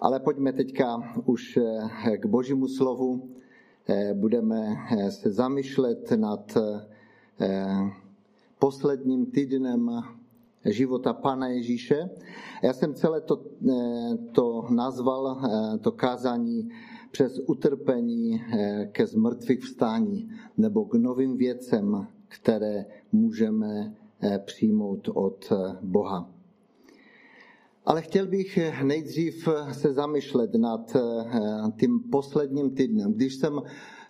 Ale pojďme teďka už k božímu slovu. Budeme se zamýšlet nad posledním týdnem života Pana Ježíše. Já jsem celé to, to nazval, to kázání přes utrpení ke zmrtvých vstání nebo k novým věcem, které můžeme přijmout od Boha. Ale chtěl bych nejdřív se zamýšlet nad tím posledním týdnem. Když jsem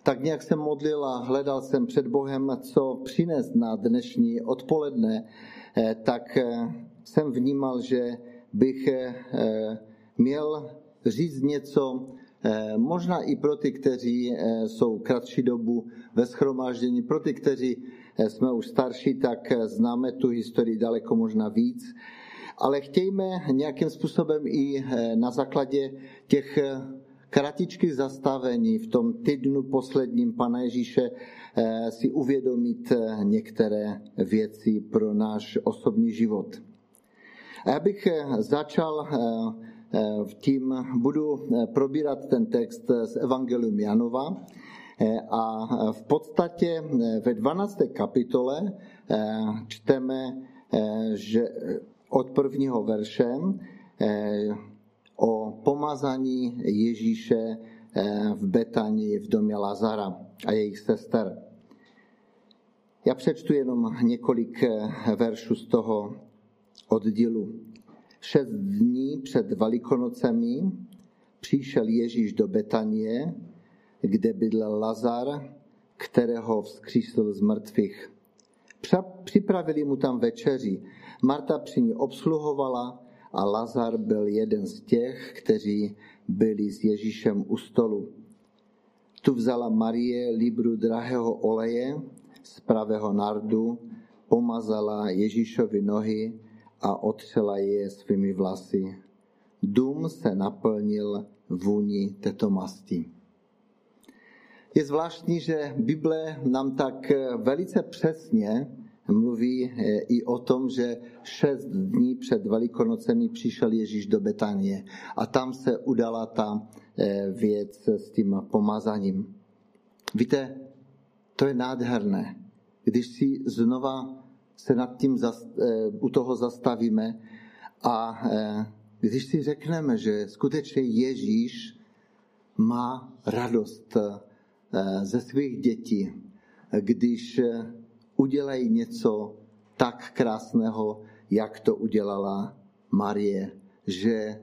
tak nějak jsem modlil a hledal jsem před Bohem, co přinést na dnešní odpoledne, tak jsem vnímal, že bych měl říct něco možná i pro ty, kteří jsou kratší dobu ve schromáždění, pro ty, kteří jsme už starší, tak známe tu historii daleko možná víc. Ale chtějme nějakým způsobem i na základě těch kratičky zastavení v tom týdnu posledním Pana Ježíše si uvědomit některé věci pro náš osobní život. A já bych začal v tím, budu probírat ten text z Evangelium Janova, a v podstatě ve 12. kapitole čteme, že od prvního verše o pomazání Ježíše v Betanii v domě Lazara a jejich sester. Já přečtu jenom několik veršů z toho oddílu. Šest dní před Velikonocemi přišel Ježíš do Betanie, kde bydlel Lazar, kterého vzkřísil z mrtvých. Připravili mu tam večeři. Marta při ní obsluhovala a Lazar byl jeden z těch, kteří byli s Ježíšem u stolu. Tu vzala Marie libru drahého oleje z pravého nardu, pomazala Ježíšovi nohy a otřela je svými vlasy. Dům se naplnil vůni této masti. Je zvláštní, že Bible nám tak velice přesně mluví eh, i o tom, že šest dní před Velikonocemi přišel Ježíš do Betanie a tam se udala ta eh, věc s tím pomazaním. Víte, to je nádherné, když si znova se nad tím eh, u toho zastavíme a když si řekneme, že skutečně Ježíš má radost ze svých dětí, když udělají něco tak krásného, jak to udělala Marie, že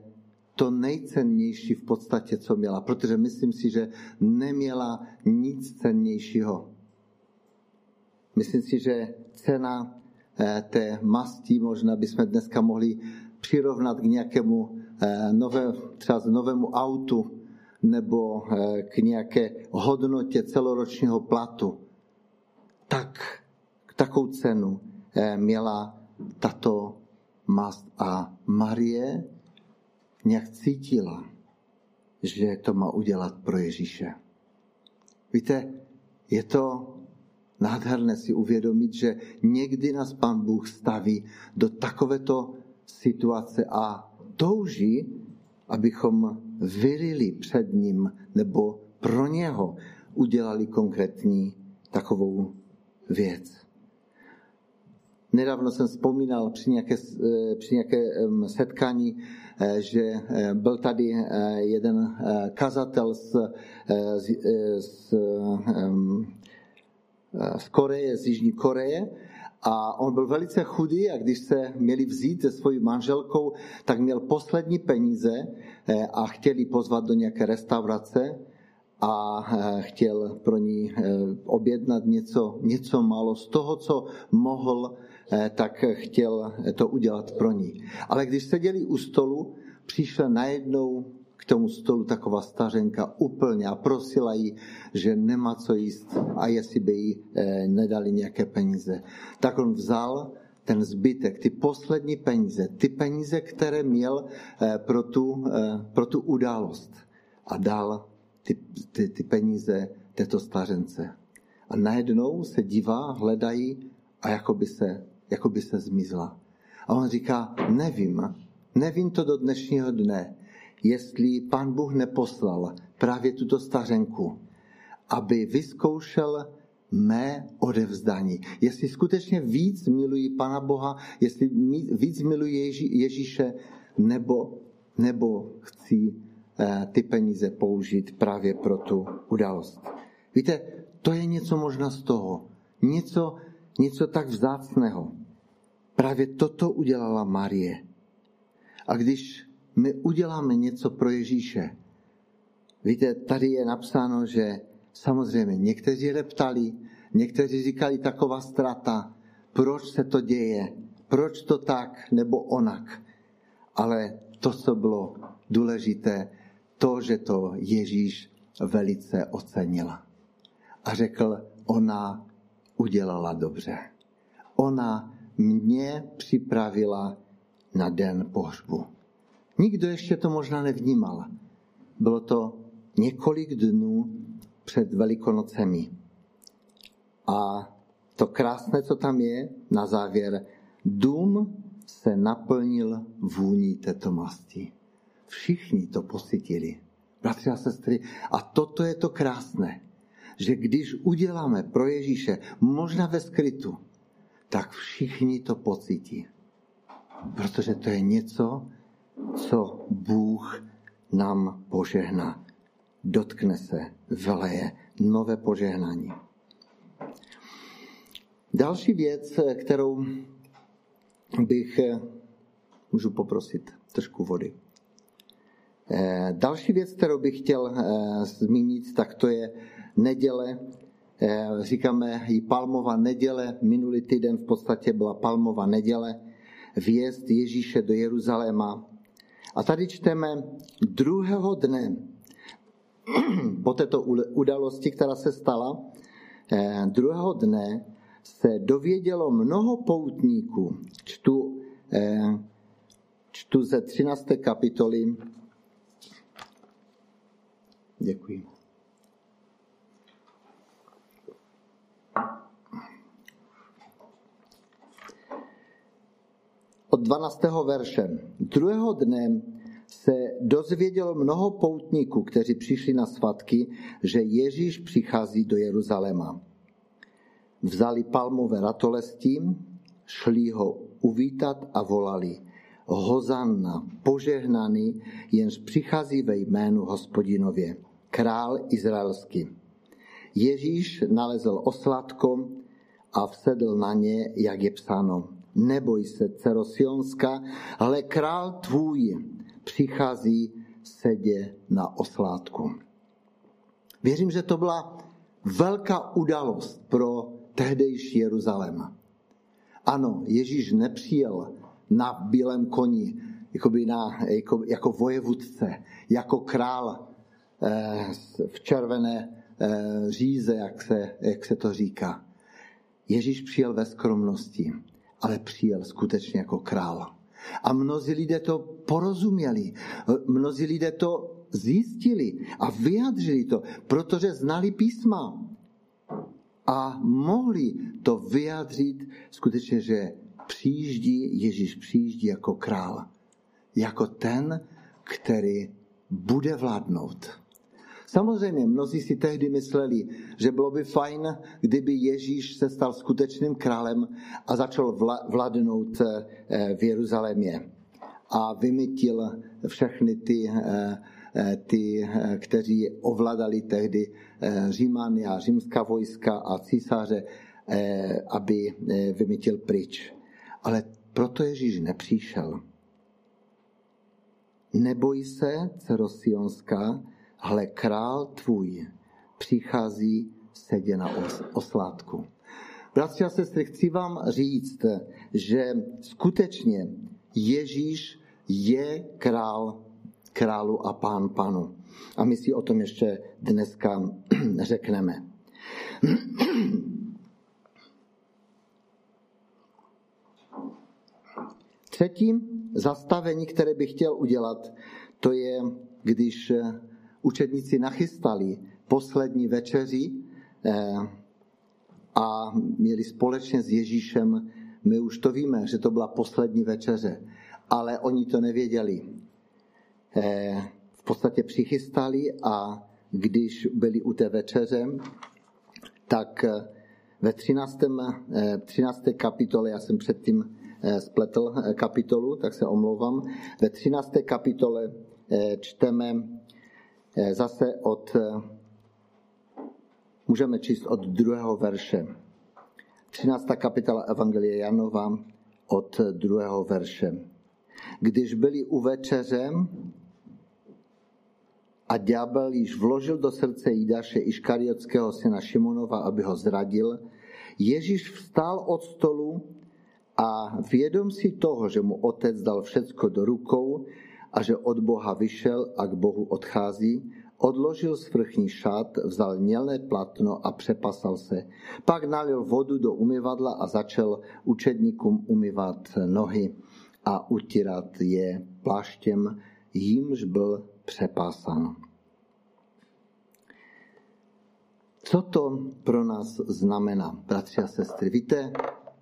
to nejcennější v podstatě, co měla, protože myslím si, že neměla nic cennějšího. Myslím si, že cena eh, té masti možná bychom dneska mohli přirovnat k nějakému eh, nové, třeba novému autu nebo eh, k nějaké hodnotě celoročního platu. Tak takovou cenu eh, měla tato mast. A Marie nějak cítila, že to má udělat pro Ježíše. Víte, je to nádherné si uvědomit, že někdy nás Pan Bůh staví do takovéto situace a touží, abychom vyrili před ním nebo pro něho udělali konkrétní takovou věc. Nedávno jsem vzpomínal při nějaké, eh, při nějaké setkání, eh, že eh, byl tady jeden kazatel z, z, z, z Koreje, z Jižní Koreje, a on byl velice chudý a když se měli vzít se svojí manželkou, tak měl poslední peníze a chtěli pozvat do nějaké restaurace a chtěl pro ní objednat něco, něco málo z toho, co mohl tak chtěl to udělat pro ní. Ale když seděli u stolu, přišla najednou k tomu stolu taková stařenka úplně a prosila jí, že nemá co jíst a jestli by jí eh, nedali nějaké peníze. Tak on vzal ten zbytek, ty poslední peníze, ty peníze, které měl eh, pro tu, pro tu událost a dal ty, ty, ty peníze této stařence. A najednou se dívá, hledají a jako by se jako by se zmizla. A on říká, nevím, nevím to do dnešního dne, jestli pán Bůh neposlal právě tuto stařenku, aby vyzkoušel mé odevzdání. Jestli skutečně víc milují Pana Boha, jestli víc milují Ježí, Ježíše, nebo, nebo chci eh, ty peníze použít právě pro tu událost. Víte, to je něco možná z toho. Něco, něco tak vzácného. Právě toto udělala Marie. A když my uděláme něco pro Ježíše, víte, tady je napsáno, že samozřejmě někteří reptali, někteří říkali taková strata, proč se to děje, proč to tak nebo onak. Ale to, co bylo důležité, to, že to Ježíš velice ocenila. A řekl, ona udělala dobře. Ona mě připravila na den pohřbu. Nikdo ještě to možná nevnímal. Bylo to několik dnů před Velikonocemi. A to krásné, co tam je, na závěr, dům se naplnil vůní této masti. Všichni to pocitili. Bratři a sestry, a toto je to krásné, že když uděláme pro Ježíše, možná ve skrytu, tak všichni to pocítí. Protože to je něco, co Bůh nám požehná. Dotkne se, veleje nové požehnání. Další věc, kterou bych, můžu poprosit trošku vody. Eh, další věc, kterou bych chtěl eh, zmínit, tak to je neděle. Eh, říkáme i palmová neděle. Minulý týden v podstatě byla palmová neděle. Vjezd Ježíše do Jeruzaléma. A tady čteme druhého dne po této události, která se stala, druhého dne se dovědělo mnoho poutníků. Čtu, eh, čtu ze 13. kapitoly. Děkuji. Od 12. verše. Druhého dne se dozvědělo mnoho poutníků, kteří přišli na svatky, že Ježíš přichází do Jeruzaléma. Vzali palmové ratolesti, šli ho uvítat a volali Hozanna, požehnaný, jenž přichází ve jménu hospodinově, král izraelský. Ježíš nalezl osladko a vsedl na ně, jak je psáno. Neboj se, dcero Sionská, ale král tvůj přichází sedě na oslátku. Věřím, že to byla velká událost pro tehdejší Jeruzalém. Ano, Ježíš nepřijel na bílém koni, jakoby na, jako, jako vojevůdce, jako král eh, v červené eh, říze, jak se, jak se to říká. Ježíš přijel ve skromnosti, ale přijel skutečně jako král. A mnozí lidé to porozuměli, mnozí lidé to zjistili a vyjadřili to, protože znali písma a mohli to vyjádřit skutečně, že přijíždí, Ježíš přijíždí jako král, jako ten, který bude vládnout. Samozřejmě mnozí si tehdy mysleli, že bylo by fajn, kdyby Ježíš se stal skutečným králem a začal vládnout eh, v Jeruzalémě a vymytil všechny ty eh, Eh, ty, kteří ovladali tehdy eh, Římany a římská vojska a císaře, aby vymytil pryč. Ale proto Ježíš nepřišel. Neboj se, dcero Sionská, ale král tvůj přichází sedě na oslátku. Bratři a sestry, chci vám říct, že skutečně Ježíš je král králu a pán panu. A my si o tom ještě dneska řekneme. Třetí zastavení, které bych chtěl udělat, to je, když učedníci nachystali poslední večeři eh, a měli společně s Ježíšem, my už to víme, že to byla poslední večeře, ale oni to nevěděli. eh, v podstatě přichystali a když byli u té večeře, tak eh, ve 13. 13. kapitole, já jsem předtím spletl kapitolu, tak se omlouvám, ve 13. kapitole čteme zase od, můžeme číst od druhého verše. 13. kapitola Evangelie Janova od druhého verše. Když byli u večeře a ďábel již vložil do srdce Jidaše Iškariotského syna Šimonova, aby ho zradil, Ježíš vstál od stolu a vědom si toho, že mu otec dal všecko do rukou a že od Boha vyšel a k Bohu odchází, odložil svrchní šat, vzal mělné platno a přepasal se. Pak nalil vodu do umyvadla a začal učedníkům umyvat nohy a utírat je pláštěm, jímž byl přepásan. Co to pro nás znamená, bratři a sestry? Víte,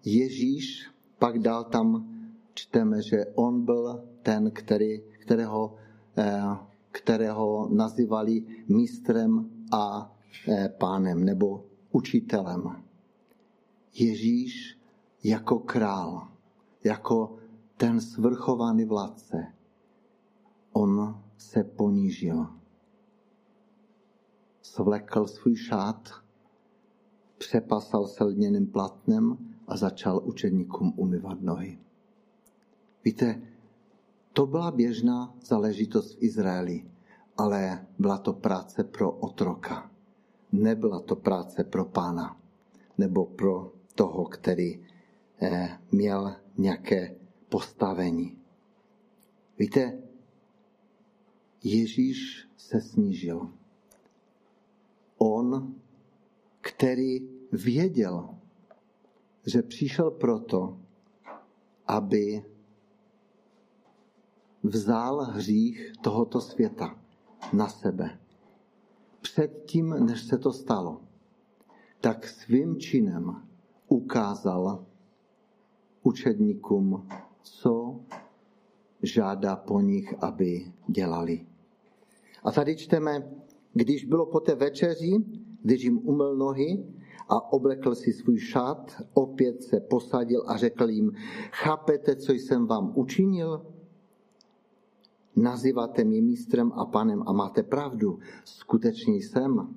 Ježíš pak dál tam čteme, že on byl ten, který, kterého eh, kterého nazývali mistrem a e, pánem nebo učitelem. Ježíš jako král, jako ten svrchovaný vládce, on se ponížil. Svlekl svůj šát, přepasal se lněným platnem a začal učedníkům umyvat nohy. Víte, to byla běžná záležitost v Izraeli, ale byla to práce pro otroka. Nebyla to práce pro pána nebo pro toho, který eh, měl nějaké postavení. Víte, Ježíš se snížil. On, který věděl, že přišel proto, aby vzal hřích tohoto světa na sebe. Předtím, než se to stalo, tak svým činem ukázal učedníkům, co žádá po nich, aby dělali. A tady čteme, když bylo po té večeři, když jim umyl nohy a oblekl si svůj šat, opět se posadil a řekl jim, chápete, co jsem vám učinil? Nazýváte mě mistrem a panem a máte pravdu. Skutečně jsem.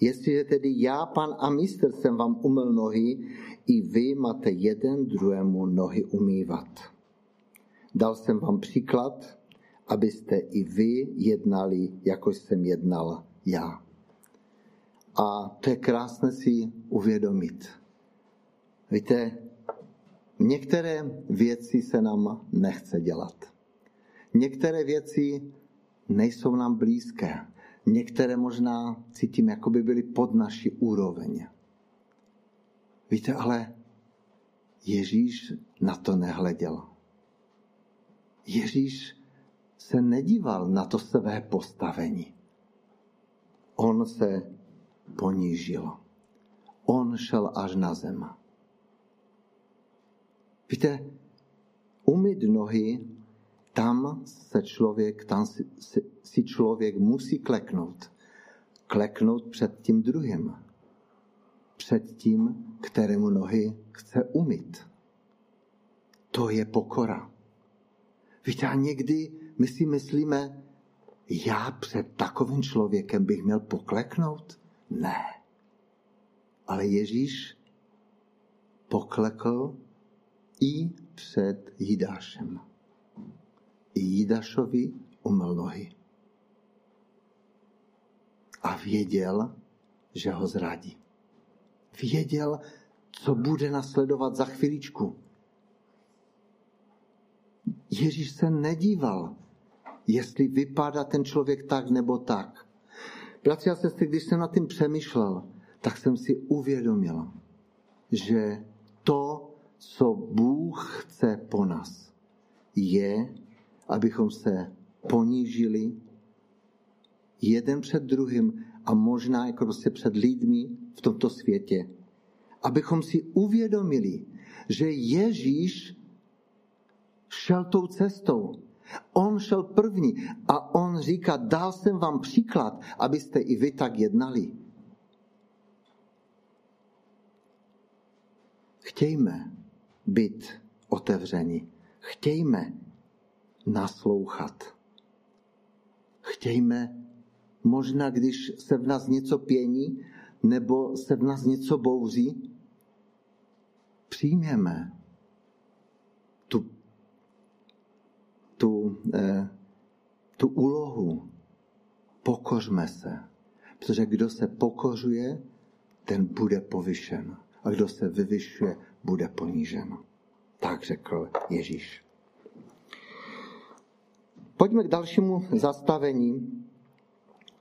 Jestliže tedy já, pan a mistr, jsem vám umyl nohy, i vy máte jeden druhému nohy umývat. Dal jsem vám příklad, abyste i vy jednali, jako jsem jednal já. A to je krásné si uvědomit. Víte, některé věci se nám nechce dělat. Některé věci nejsou nám blízké. Některé možná cítím, jako by byly pod naší úroveň. Víte, ale Ježíš na to nehleděl. Ježíš se nedíval na to své postavení. On se ponížil. On šel až na zem. Víte, umyt nohy tam se člověk, tam si, si, si člověk musí kleknout. Kleknout před tím druhým. Před tím, kterému nohy chce umít. To je pokora. Víte, a někdy my si myslíme, já před takovým člověkem bych měl pokleknout? Ne. Ale Ježíš poklekl i před Jidášem i Jidašovi umyl nohy. A věděl, že ho zradí. Věděl, co bude nasledovat za chviličku. Ježíš se nedíval, jestli vypadá ten člověk tak nebo tak. Bratři a sestry, když jsem nad tím přemýšlel, tak jsem si uvědomil, že to, co Bůh chce po nás, je, abychom se ponížili jeden před druhým a možná jako prostě před lidmi v tomto světě. Abychom si uvědomili, že Ježíš šel tou cestou. On šel první a on říká, dal jsem vám příklad, abyste i vy tak jednali. Chtějme být otevřeni. Chtějme naslouchat. Chtějme, možná když se v nás něco pění, nebo se v nás něco bouří, přijměme tu, tu, eh, tu úlohu. Pokořme se. Protože kdo se pokořuje, ten bude povyšen. A kdo se vyvyšuje, bude ponížen. Tak řekl Ježíš. Pojďme k dalšímu zastavení.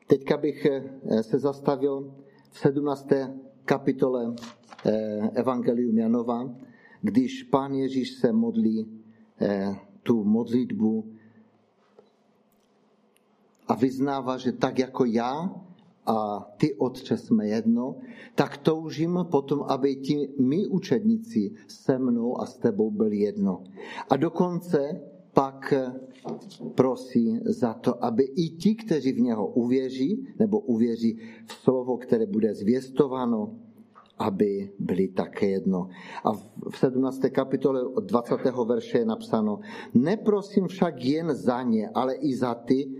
Teďka bych eh, se zastavil v 17. kapitole eh, Evangelium Janova, když pán Ježíš se modlí eh, tu modlitbu a vyznává, že tak jako já a ty, Otče, jsme jedno, tak toužím potom, aby ti my učedníci se mnou a s tebou byli jedno. A dokonce pak prosí za to, aby i ti, kteří v něho uvěří, nebo uvěří v slovo, které bude zvěstováno, aby byli také jedno. A v 17. kapitole od 20. verše je napsáno, neprosím však jen za ně, ale i za ty,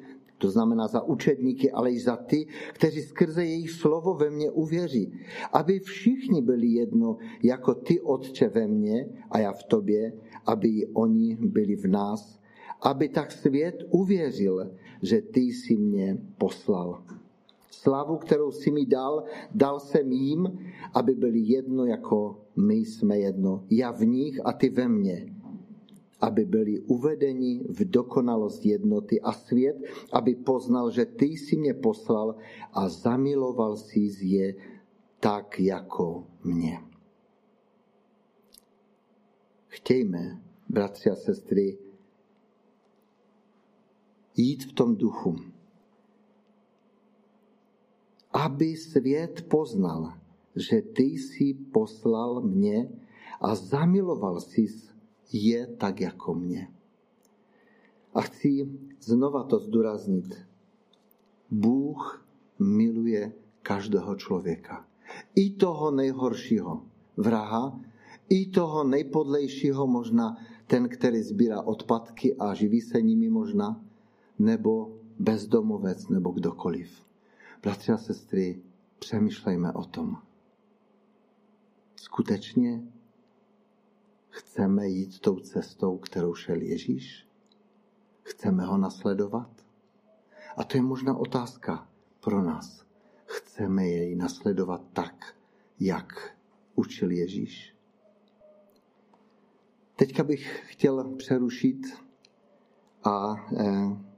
to znamená za učedníky, ale i za ty, kteří skrze jejich slovo ve mně uvěří. Aby všichni byli jedno, jako ty, Otče, ve mně a já v tobě, aby i oni byli v nás, aby tak svět uvěřil, že ty jsi mě poslal. Slavu, kterou jsi mi dal, dal jsem jim, aby byli jedno, jako my jsme jedno. Já v nich a ty ve mně aby byli uvedeni v dokonalost jednoty a svět, aby poznal, že ty jsi mě poslal a zamiloval jsi je tak jako mě. Chtějme, bratři a sestry, jít v tom duchu, aby svět poznal, že ty jsi poslal mě a zamiloval jsi je tak jako mě. A chci znova to zdůraznit. Bůh miluje každého člověka. I toho nejhoršího vraha, i toho nejpodlejšího možná, ten, který sbírá odpadky a živí se nimi možná, nebo bezdomovec, nebo kdokoliv. Bratři a sestry, přemýšlejme o tom. Skutečně Chceme jít tou cestou, kterou šel Ježíš? Chceme ho nasledovat? A to je možná otázka pro nás. Chceme jej nasledovat tak, jak učil Ježíš? Teďka bych chtěl přerušit a eh,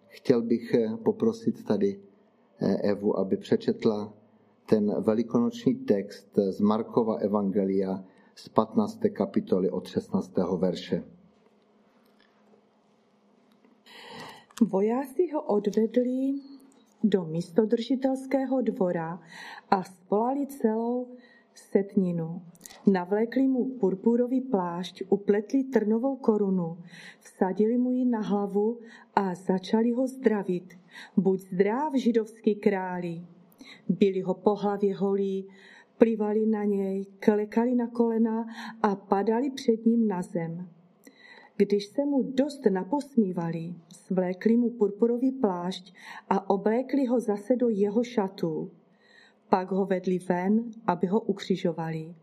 chtěl bych eh, poprosit tady eh, Evu, aby přečetla ten velikonoční text z Markova Evangelia, z 15. kapitoly od 16. verše. Vojáci ho odvedli do místodržitelského dvora a spolali celou setninu. Navlékli mu purpurový plášť, upletli trnovou korunu, vsadili mu ji na hlavu a začali ho zdravit. Buď zdrav, židovský králi. Byli ho po hlavě holí, plivali na něj, klekali na kolena a padali před ním na zem. Když se mu dost naposmívali, svlékli mu purpurový plášť a oblékli ho zase do jeho šatů. Pak ho vedli ven, aby ho ukřižovali.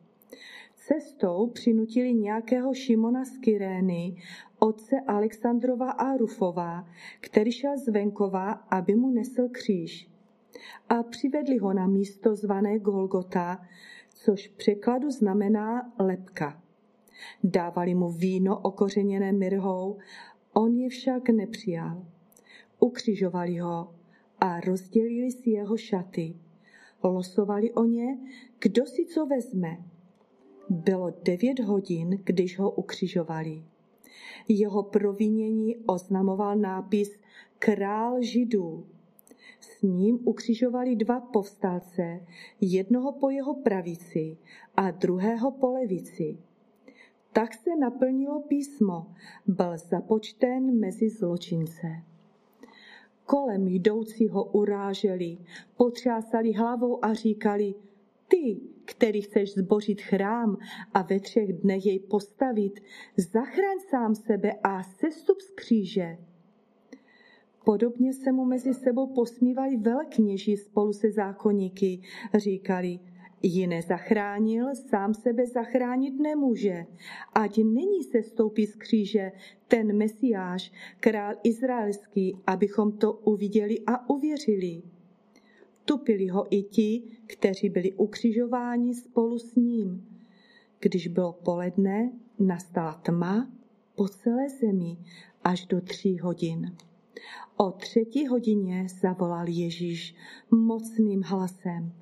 Cestou přinutili nějakého Šimona z Kyrény, otce Alexandrova a Rufova, který šel z venkova, aby mu nesl kříž a přivedli ho na místo zvané Golgota, což v překladu znamená lepka. Dávali mu víno okořeněné mirhou, on je však nepřijal. Ukřižovali ho a rozdělili si jeho šaty. Losovali o ně, kdo si co vezme. Bylo devět hodin, když ho ukřižovali. Jeho provinění oznamoval nápis Král židů. S ním ukřižovali dva povstalce, jednoho po jeho pravici a druhého po levici. Tak se naplnilo písmo, byl započten mezi zločince. Kolem jdoucího uráželi, potřásali hlavou a říkali, ty, který chceš zbořit chrám a ve třech dnech jej postavit, zachraň sám sebe a sestup z kříže. Podobně se mu mezi sebou posmívali velkněží spolu se zákonníky. Říkali, ji nezachránil, sám sebe zachránit nemůže. Ať nyní se stoupí z kříže ten Mesiáš, král izraelský, abychom to uviděli a uvěřili. Tupili ho i ti, kteří byli ukřižováni spolu s ním. Když bylo poledne, nastala tma po celé zemi až do tří hodin. O třetí hodině zavolal Ježíš mocným hlasem.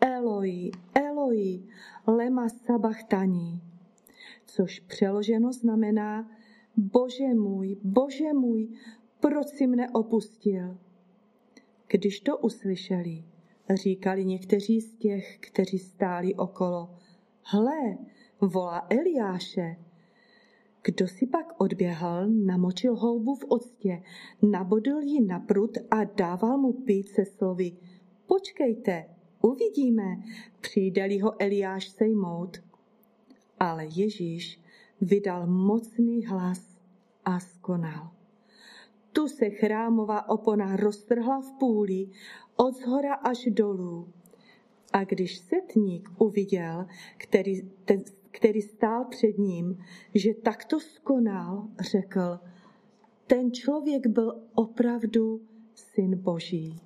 Eloi, Eloi, lema sabachtani, což přeloženo znamená Bože můj, Bože můj, proč si mne opustil? Když to uslyšeli, říkali někteří z těch, kteří stáli okolo. Hle, volá Eliáše. Kdo si pak odběhl, namočil houbu v octě, nabodl ji na prut a dával mu pít se slovy. Počkejte, uvidíme, přijde ho Eliáš sejmout. Ale Ježíš vydal mocný hlas a skonal. Tu se chrámová opona roztrhla v půli od zhora až dolů. A když setník uviděl, který, ten, který stál před ním, že takto skonal, řekl, ten člověk byl opravdu syn Boží.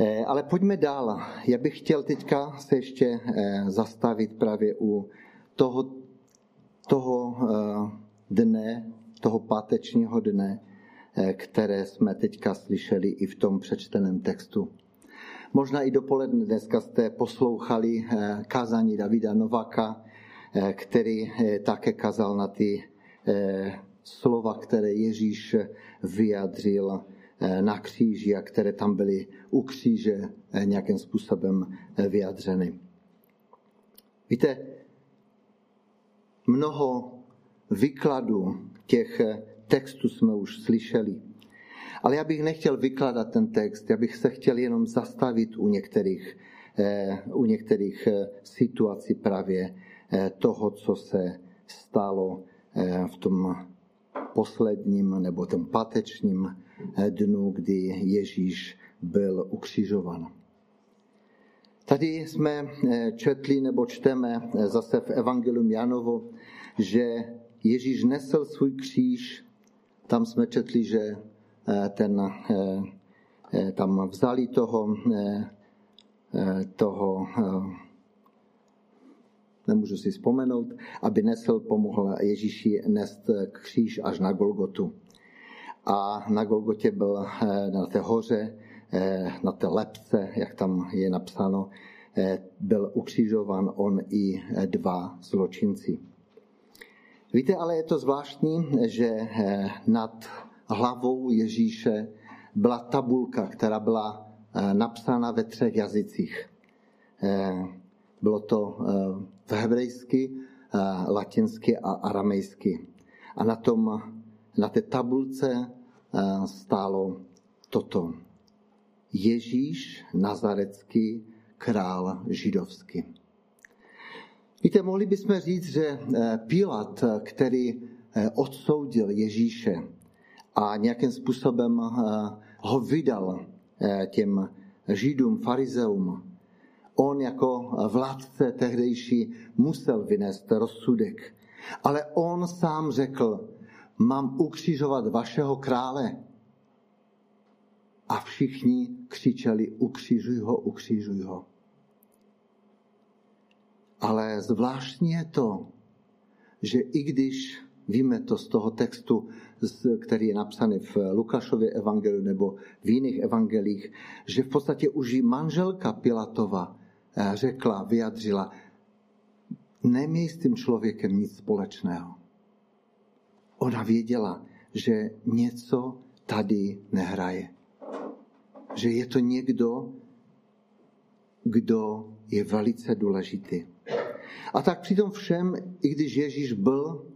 Eh, ale pojďme dál. Já bych chtěl teďka se ještě eh, zastavit právě u toho, toho eh, dne, toho pátečního dne, které jsme teďka slyšeli i v tom přečteném textu. Možná i dopoledne dneska jste poslouchali kázání Davida Novaka, který také kazal na ty slova, které Ježíš vyjadřil Eh, na kříži a které tam byly u kříže eh, nějakým způsobem eh, vyjadřeny. Víte, mnoho výkladů těch textů jsme už slyšeli. Ale já bych nechtěl vykládat ten text, já bych se chtěl jenom zastavit u některých, u některých situací právě toho, co se stalo v tom posledním nebo tom patečním dnu, kdy Ježíš byl ukřižovan. Tady jsme eh, četli nebo čteme eh, zase v Evangelium Janovo, že Ježíš nesl svůj kříž. Tam jsme četli, že eh, ten, tam vzali toho, toho nemůžu si vzpomenout, aby nesl, pomohl Ježíši nést kříž až na Golgotu a na Golgotě byl na té hoře, na té lepce, jak tam je napsáno, eh, byl ukřižovan on i dva zločinci. Víte, ale je to zvláštní, že nad hlavou Ježíše byla tabulka, která byla napsána ve třech jazycích. Bylo to v hebrejsky, latinsky a aramejsky. A na tom na té tabulce eh, stálo toto. Ježíš Nazarecký, král židovský. Víte, mohli bychom říct, že eh, Pilat, který eh, odsoudil Ježíše a nějakým způsobem ho vydal těm židům, farizeum, on jako vládce tehdejší musel vynést rozsudek. Ale on sám řekl, mám ukřižovat vašeho krále. A všichni křičeli, ukřižuj ho, ukřižuj ho. Ale zvláštní je to, že i když víme to z toho textu, který je napsaný v Lukášově evangeliu nebo v jiných evangelích, že v podstatě už i manželka Pilatova eh, řekla, vyjadřila, neměj s tím člověkem nic společného. Ona věděla, že něco tady nehraje. Že je to někdo, kdo je velice důležitý. A tak při tom všem, i když Ježíš byl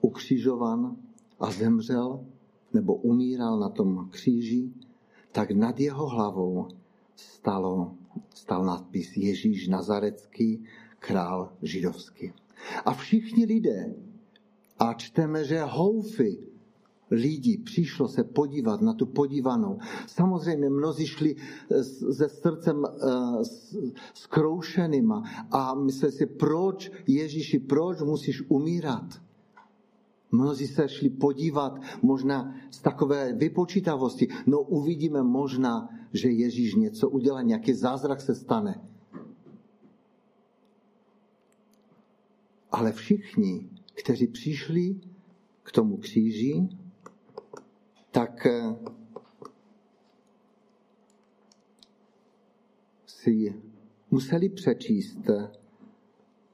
ukřižovan a zemřel, nebo umíral na tom kříži, tak nad jeho hlavou stalo, stal nadpis Ježíš Nazarecký, král židovský. A všichni lidé, a čteme, že houfy lidí přišlo se podívat na tu podívanou. Samozřejmě mnozí šli se srdcem skroušeným a mysleli si, proč Ježíši, proč musíš umírat? Mnozí se šli podívat možná z takové vypočítavosti. No uvidíme možná, že Ježíš něco udělá, nějaký zázrak se stane. Ale všichni, kteří přišli k tomu kříži, tak eh, si museli přečíst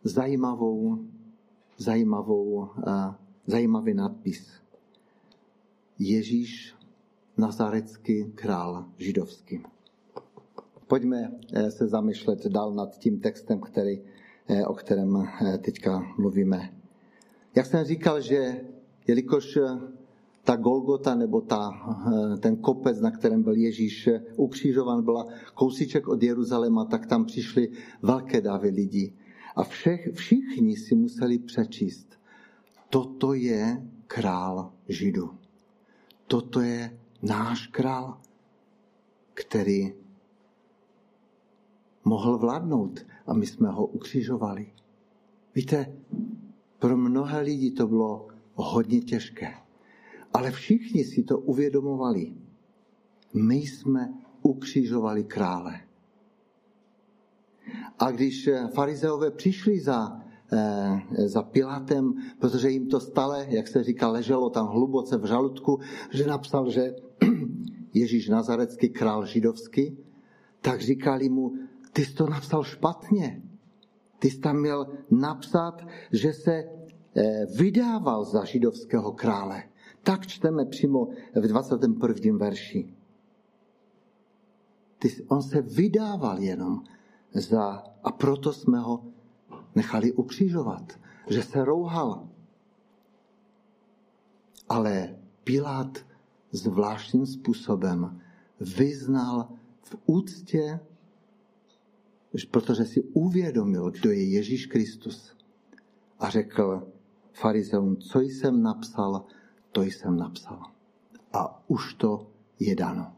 zajímavou, zajímavou uh, zajímavý nadpis. Ježíš Nazarecký král židovský. Pojďme eh, se zamýšlet dál nad tím textem, který, eh, o kterém eh, teďka mluvíme. Jak jsem říkal, že jelikož ta Golgota nebo ta, ten kopec, na kterém byl Ježíš ukřižovan, byla kousíček od Jeruzaléma, tak tam přišly velké davy lidí. A všech, všichni si museli přečíst toto je král Židu. Toto je náš král, který mohl vládnout a my jsme ho ukřižovali. Víte, pro mnohé lidi to bylo hodně těžké, ale všichni si to uvědomovali. My jsme ukřižovali krále. A když farizeové přišli za Eh, za Pilatem, protože jim to stále, jak se říká, leželo tam hluboce v žaludku, že napsal, že Ježíš Nazarecký král židovský, tak říkali mu, ty jsi to napsal špatně. Ty jsi tam měl napsat, že se eh, vydával za židovského krále. Tak čteme přímo v 21. verši. On se vydával jenom za, a proto jsme ho nechali ukřižovat, že se rouhal. Ale Pilát zvláštním způsobem vyznal v úctě, protože si uvědomil, kdo je Ježíš Kristus. A řekl farizeům, co jsem napsal, to jsem napsal. A už to je dano.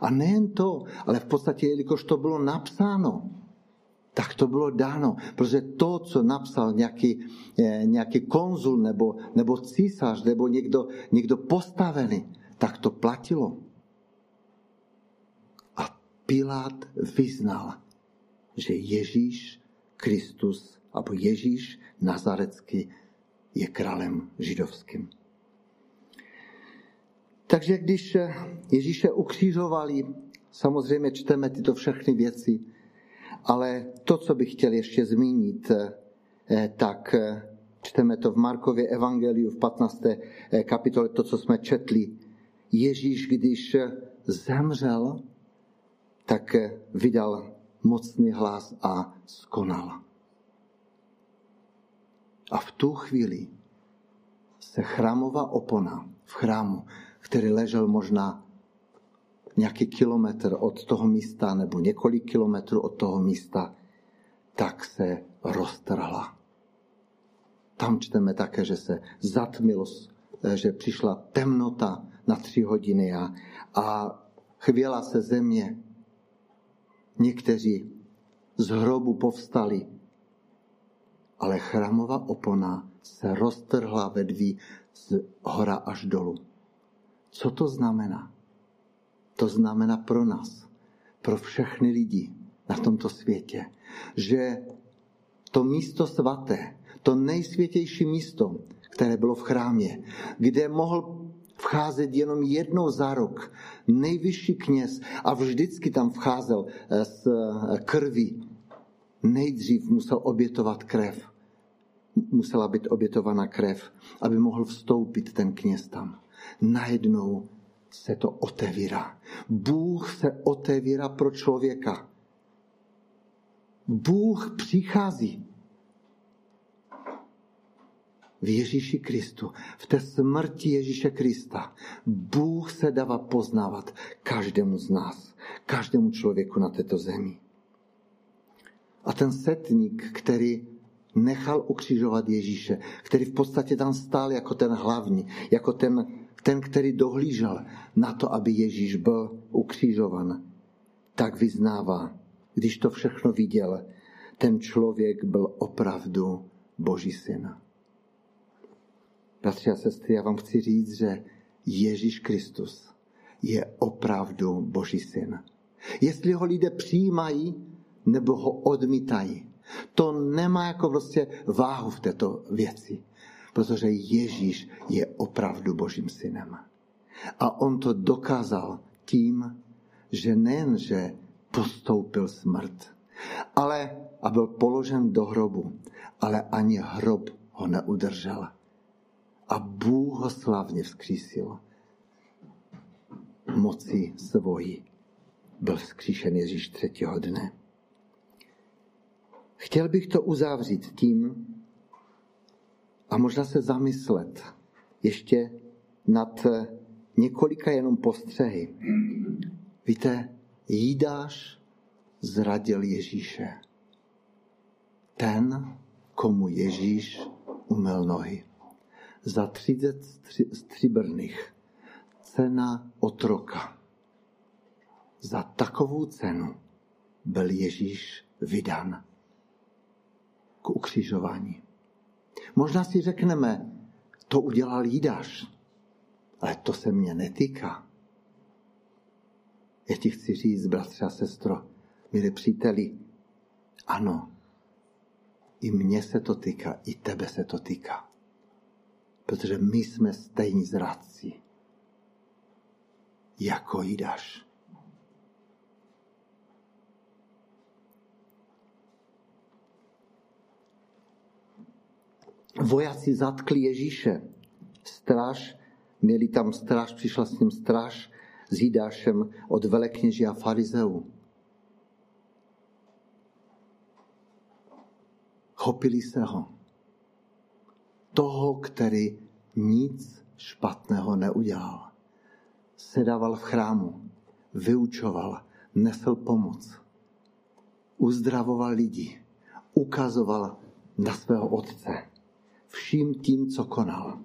A nejen to, ale v podstatě, jelikož to bylo napsáno, tak to bylo dáno, protože to, co napsal nějaký, eh, nějaký konzul nebo, nebo císař nebo někdo, někdo postavený, tak to platilo. A Pilát vyznal, že Ježíš Kristus, nebo Ježíš Nazarecký je králem židovským. Takže když Ježíše ukřižovali, samozřejmě čteme tyto všechny věci, ale to, co bych chtěl ještě zmínit, eh, tak eh, čteme to v Markově evangeliu v 15. Eh, kapitole, to, co jsme četli. Ježíš, když zemřel, tak vydal mocný hlas a skonal. A v tu chvíli se chrámová opona v chrámu, který ležel možná nějaký kilometr od toho místa nebo několik kilometrů od toho místa, tak se roztrhla. Tam čteme také, že se zatmilo, že přišla temnota na tři hodiny a, a chvěla se země. Někteří z hrobu povstali, ale chramová opona se roztrhla ve dví z hora až dolů. Co to znamená? To znamená pro nás, pro všechny lidi na tomto světě, že to místo svaté, to nejsvětější místo, které bylo v chrámě, kde mohl vcházet jenom jednou za rok nejvyšší kněz a vždycky tam vcházel z eh, eh, krví. Nejdřív musel obětovat krev. Musela být obětována krev, aby mohl vstoupit ten kněz tam. Najednou se to otevírá. Bůh se otevírá pro člověka. Bůh přichází v Ježíši Kristu, v té smrti Ježíše Krista. Bůh se dává poznávat každému z nás, každému člověku na této zemi. A ten setník, který nechal ukřižovat Ježíše, který v podstatě tam stál jako ten hlavní, jako ten, ten, který dohlížel na to, aby Ježíš byl ukřižovan, tak vyznává, když to všechno viděl, ten člověk byl opravdu Boží syn. Bratři a sestry, já vám chci říct, že Ježíš Kristus je opravdu Boží syn. Jestli ho lidé přijímají nebo ho odmítají, to nemá jako prostě váhu v této věci, protože Ježíš je opravdu Božím synem. A on to dokázal tím, že nejenže postoupil smrt, ale a byl položen do hrobu, ale ani hrob ho neudržel a Bůh ho slavně vzkřísil. Moci svojí byl vzkříšen Ježíš třetího dne. Chtěl bych to uzavřít tím a možná se zamyslet ještě nad několika jenom postřehy. Víte, Jídáš zradil Ježíše. Ten, komu Ježíš umyl nohy za 30 stříbrných. Cena otroka. Za takovou cenu byl Ježíš vydán k ukřižování. Možná si řekneme, to udělal Jídáš, ale to se mě netýká. Já ti chci říct, bratře a sestro, milí příteli, ano, i mně se to týká, i tebe se to týká protože my jsme stejní zradci, jako Jidáš. Vojáci zatkli Ježíše. Stráž, měli tam stráž, přišla s ním stráž s Jidášem od velekněží a farizeu. Chopili se ho toho, který nic špatného neudělal. Sedával v chrámu, vyučoval, nesl pomoc, uzdravoval lidi, ukazoval na svého otce vším tím, co konal.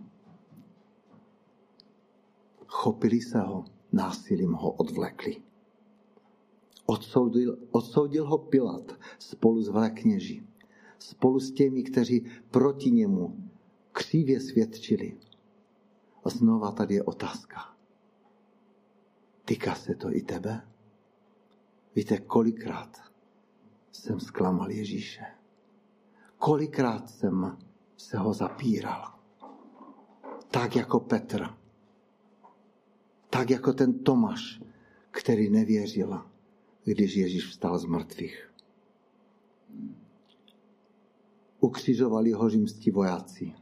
Chopili se ho, násilím ho odvlekli. Odsoudil, odsoudil ho Pilat spolu s velekněži, spolu s těmi, kteří proti němu křívě svědčili. A znova tady je otázka. Týká se to i tebe? Víte, kolikrát jsem zklamal Ježíše? Kolikrát jsem se ho zapíral? Tak jako Petr. Tak jako ten Tomáš, který nevěřil, když Ježíš vstal z mrtvých. Ukřižovali ho římští vojáci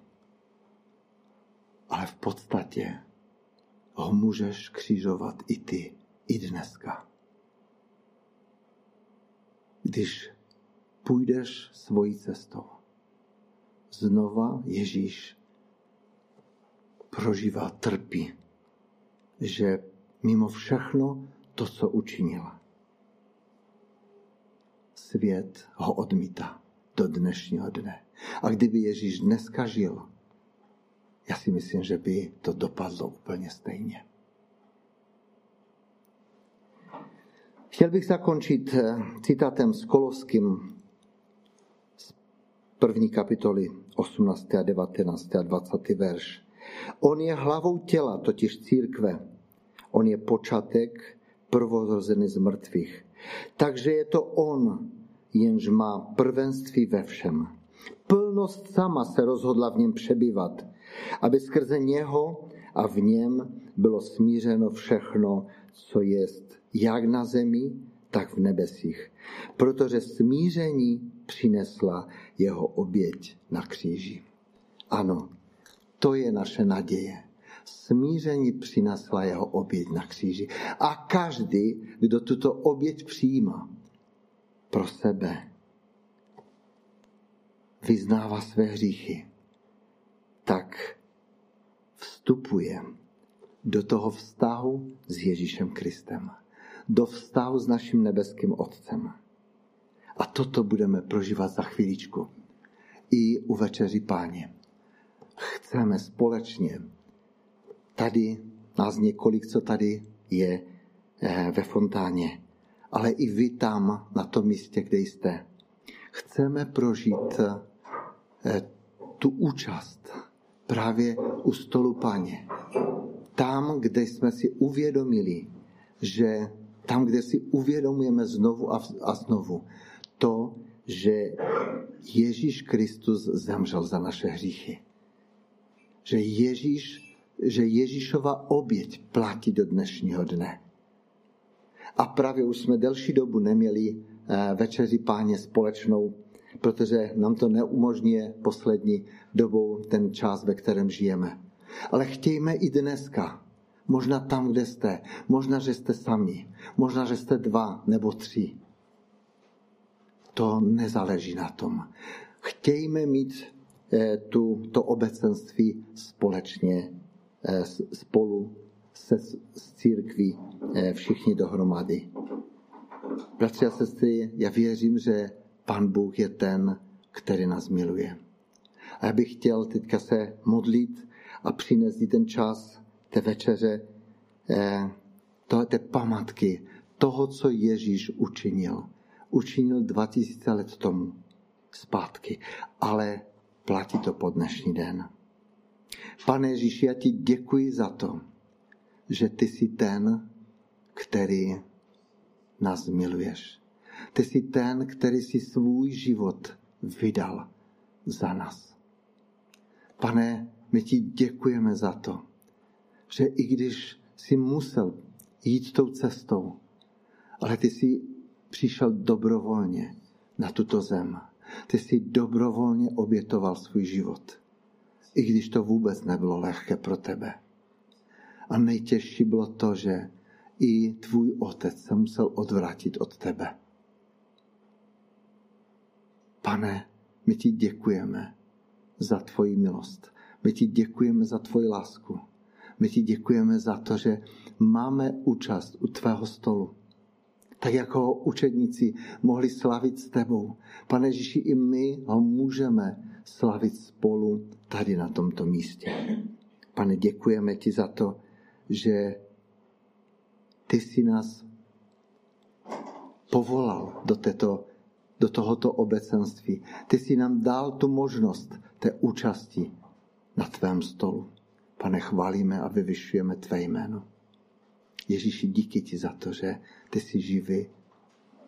ale v podstatě ho můžeš křižovat i ty, i dneska. Když půjdeš svojí cestou, znova Ježíš prožívá, trpí, že mimo všechno to, co učinil, svět ho odmítá do dnešního dne. A kdyby Ježíš dneska žil, já si myslím, že by to dopadlo úplně stejně. Chtěl bych zakončit eh, citátem z první kapitoly 18. a 19. a 20. verš. On je hlavou těla, totiž církve. On je počátek prvorozený z mrtvých. Takže je to on, jenž má prvenství ve všem. Plnost sama se rozhodla v něm přebývat aby skrze něho a v něm bylo smířeno všechno, co jest jak na zemi, tak v nebesích. Protože smíření přinesla jeho oběť na kříži. Ano, to je naše naděje. Smíření přinesla jeho oběť na kříži. A každý, kdo tuto oběť přijímá pro sebe, vyznává své hříchy, tak vstupuje do toho vztahu s Ježíšem Kristem. Do vztahu s naším nebeským Otcem. A toto budeme prožívat za chvíličku. I u večeři páně. Chceme společně tady, nás několik, co tady je eh, ve fontáně, ale i vy tam, na tom místě, kde jste. Chceme prožít eh, tu účast právě u stolu páně. Tam, kde jsme si uvědomili, že tam, kde si uvědomujeme znovu a znovu to, že Ježíš Kristus zemřel za naše hříchy. Že Ježíš, že Ježíšova oběť platí do dnešního dne. A právě už jsme delší dobu neměli eh, večeři páně společnou, protože nám to neumožňuje poslední dobou ten čas, ve kterém žijeme. Ale chtějme i dneska, možná tam, kde jste, možná, že jste sami, možná, že jste dva nebo tři. To nezáleží na tom. Chtějme mít eh, tu, to obecenství společně eh, spolu se s církví eh, všichni dohromady. Bratři a sestry, já věřím, že Pan Bůh je ten, který nás miluje. A já bych chtěl teďka se modlit a přinést ten čas té večeře, eh, to, té pamatky toho, co Ježíš učinil. Učinil 2000 let tomu zpátky, ale platí to po dnešní den. Pane Ježíši, já ti děkuji za to, že ty jsi ten, který nás miluješ. Ty jsi ten, který si svůj život vydal za nás. Pane, my ti děkujeme za to, že i když jsi musel jít tou cestou, ale ty jsi přišel dobrovolně na tuto zem. Ty jsi dobrovolně obětoval svůj život, i když to vůbec nebylo lehké pro tebe. A nejtěžší bylo to, že i tvůj otec se musel odvrátit od tebe. Pane, my ti děkujeme za tvoji milost. My ti děkujeme za tvoji lásku. My ti děkujeme za to, že máme účast u tvého stolu. Tak jako učedníci mohli slavit s tebou. Pane Ježíši, i my ho můžeme slavit spolu tady na tomto místě. Pane, děkujeme ti za to, že ty jsi nás povolal do, této, do tohoto obecenství. Ty jsi nám dal tu možnost té účasti na tvém stolu. Pane, chválíme a vyvyšujeme tvé jméno. Ježíši, díky ti za to, že ty jsi živý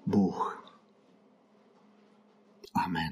Bůh. Amen.